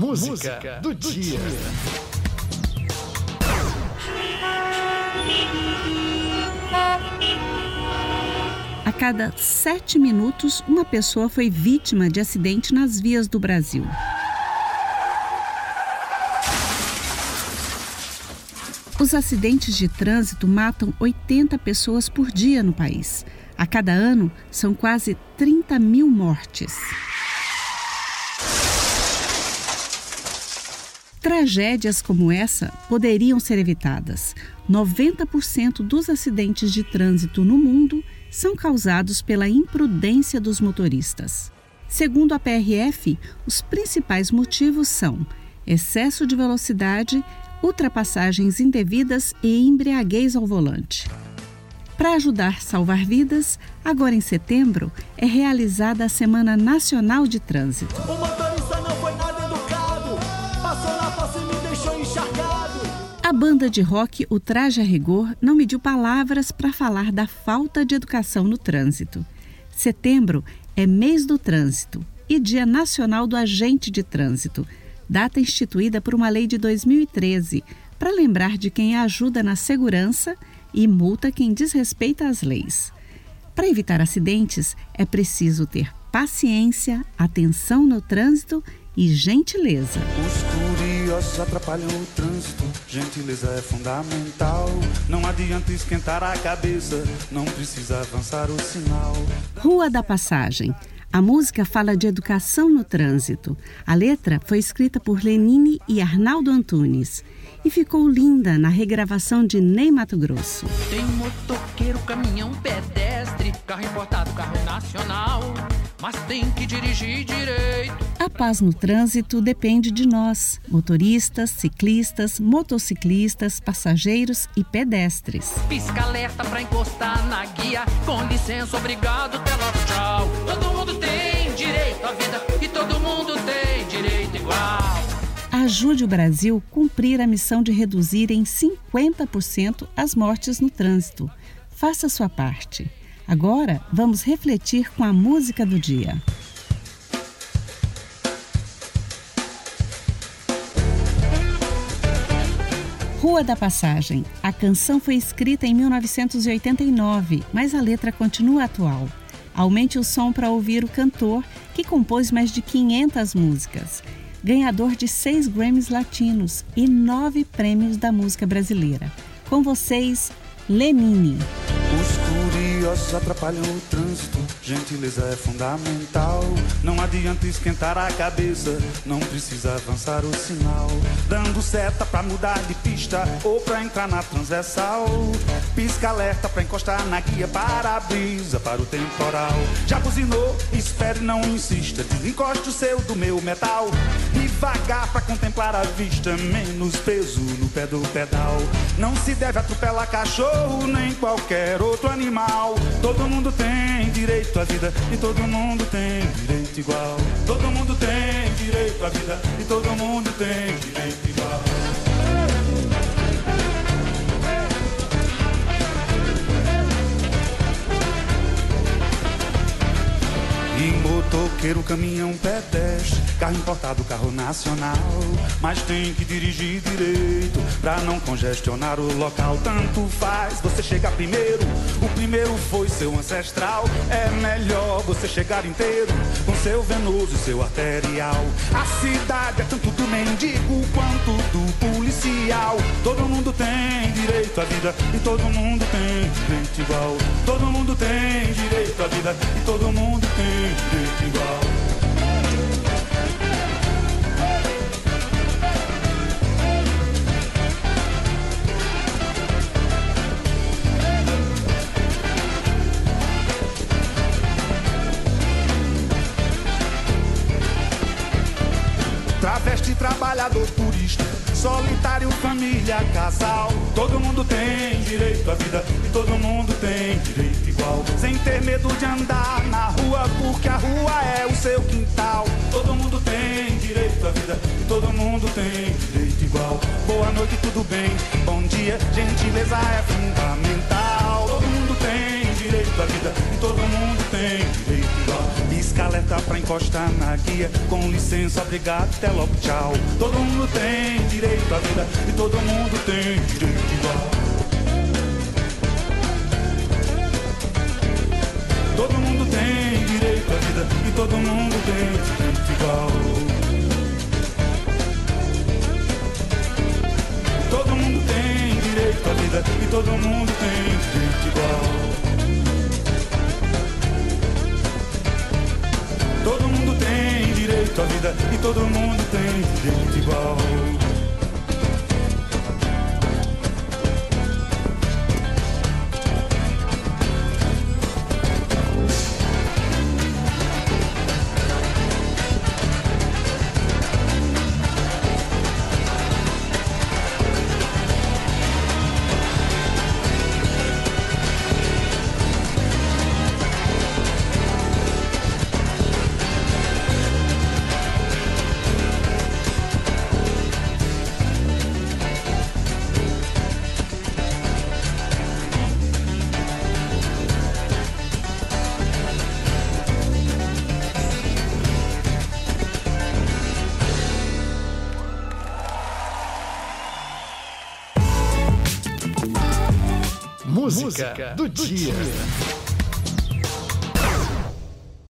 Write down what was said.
música, música do, do, dia. dia. A cada sete minutos, uma pessoa foi vítima de acidente nas vias do Brasil. Os acidentes de trânsito matam 80 pessoas por dia no país. A cada ano, são quase 30 mil mortes. Tragédias como essa poderiam ser evitadas. 90% dos acidentes de trânsito no mundo são causados pela imprudência dos motoristas. Segundo a PRF, os principais motivos são excesso de velocidade, ultrapassagens indevidas e embriaguez ao volante. Para ajudar a salvar vidas, agora em setembro é realizada a Semana Nacional de Trânsito. A banda de rock O Traje a Rigor não mediu palavras para falar da falta de educação no trânsito. Setembro é mês do trânsito e Dia Nacional do Agente de Trânsito data instituída por uma lei de 2013, para lembrar de quem ajuda na segurança e multa quem desrespeita as leis. Para evitar acidentes, é preciso ter paciência, atenção no trânsito e gentileza. Os curiosos atrapalham o trânsito, gentileza é fundamental. Não adianta esquentar a cabeça, não precisa avançar o sinal. Rua da Passagem a música fala de educação no trânsito. A letra foi escrita por Lenine e Arnaldo Antunes e ficou linda na regravação de Ney Mato Grosso. Tem motoqueiro, caminhão, pedestre, carro importado, carro nacional, mas tem que dirigir direito. A paz no trânsito depende de nós, motoristas, ciclistas, motociclistas, passageiros e pedestres. Pisca alerta para encostar na guia, com licença, obrigado, logo, tchau. Todo mundo direito à vida e todo mundo tem direito igual. Ajude o Brasil a cumprir a missão de reduzir em 50% as mortes no trânsito. Faça sua parte. Agora, vamos refletir com a música do dia. Rua da Passagem. A canção foi escrita em 1989, mas a letra continua atual. Aumente o som para ouvir o cantor, que compôs mais de 500 músicas. Ganhador de seis Grammys latinos e nove prêmios da música brasileira. Com vocês, Lenine. Os curiosos atrapalham o trânsito, gentileza é fundamental. Não adianta esquentar a cabeça, não precisa avançar o sinal. Dando seta pra mudar de pista ou pra entrar na transversal. Pisca alerta pra encostar na guia para a brisa, para o temporal. Já buzinou? Espere, não insista. Desencoste o seu do meu metal. Devagar pra contemplar a vista, menos peso no pé do pedal. Não se deve atropelar cachorro nem qualquer outro animal. Todo mundo tem direito à vida e todo mundo tem direito igual. Todo mundo tem direito à vida e todo mundo tem direito motoqueiro, caminhão, pedestre Carro importado, carro nacional. Mas tem que dirigir direito Pra não congestionar o local. Tanto faz, você chega primeiro. O primeiro foi seu ancestral. É melhor você chegar inteiro Com seu venoso e seu arterial. A cidade é tanto Quanto do policial Todo mundo tem direito à vida E todo mundo tem direito igual Todo mundo tem direito à vida E todo mundo tem direito igual. Trabalhador, turista, solitário, família, casal. Todo mundo tem direito à vida e todo mundo tem direito igual. Sem ter medo de andar na rua, porque a rua é o seu quintal. Todo mundo tem direito à vida e todo mundo tem direito igual. Boa noite, tudo bem? Bom dia, gentileza é fundamental. Encosta na guia. Com licença, obrigado, até logo, tchau. Todo mundo tem direito à vida e todo mundo tem direito igual. Todo mundo tem direito à vida e todo mundo tem direito à vida e todo mundo tem direito igual. Música do dia.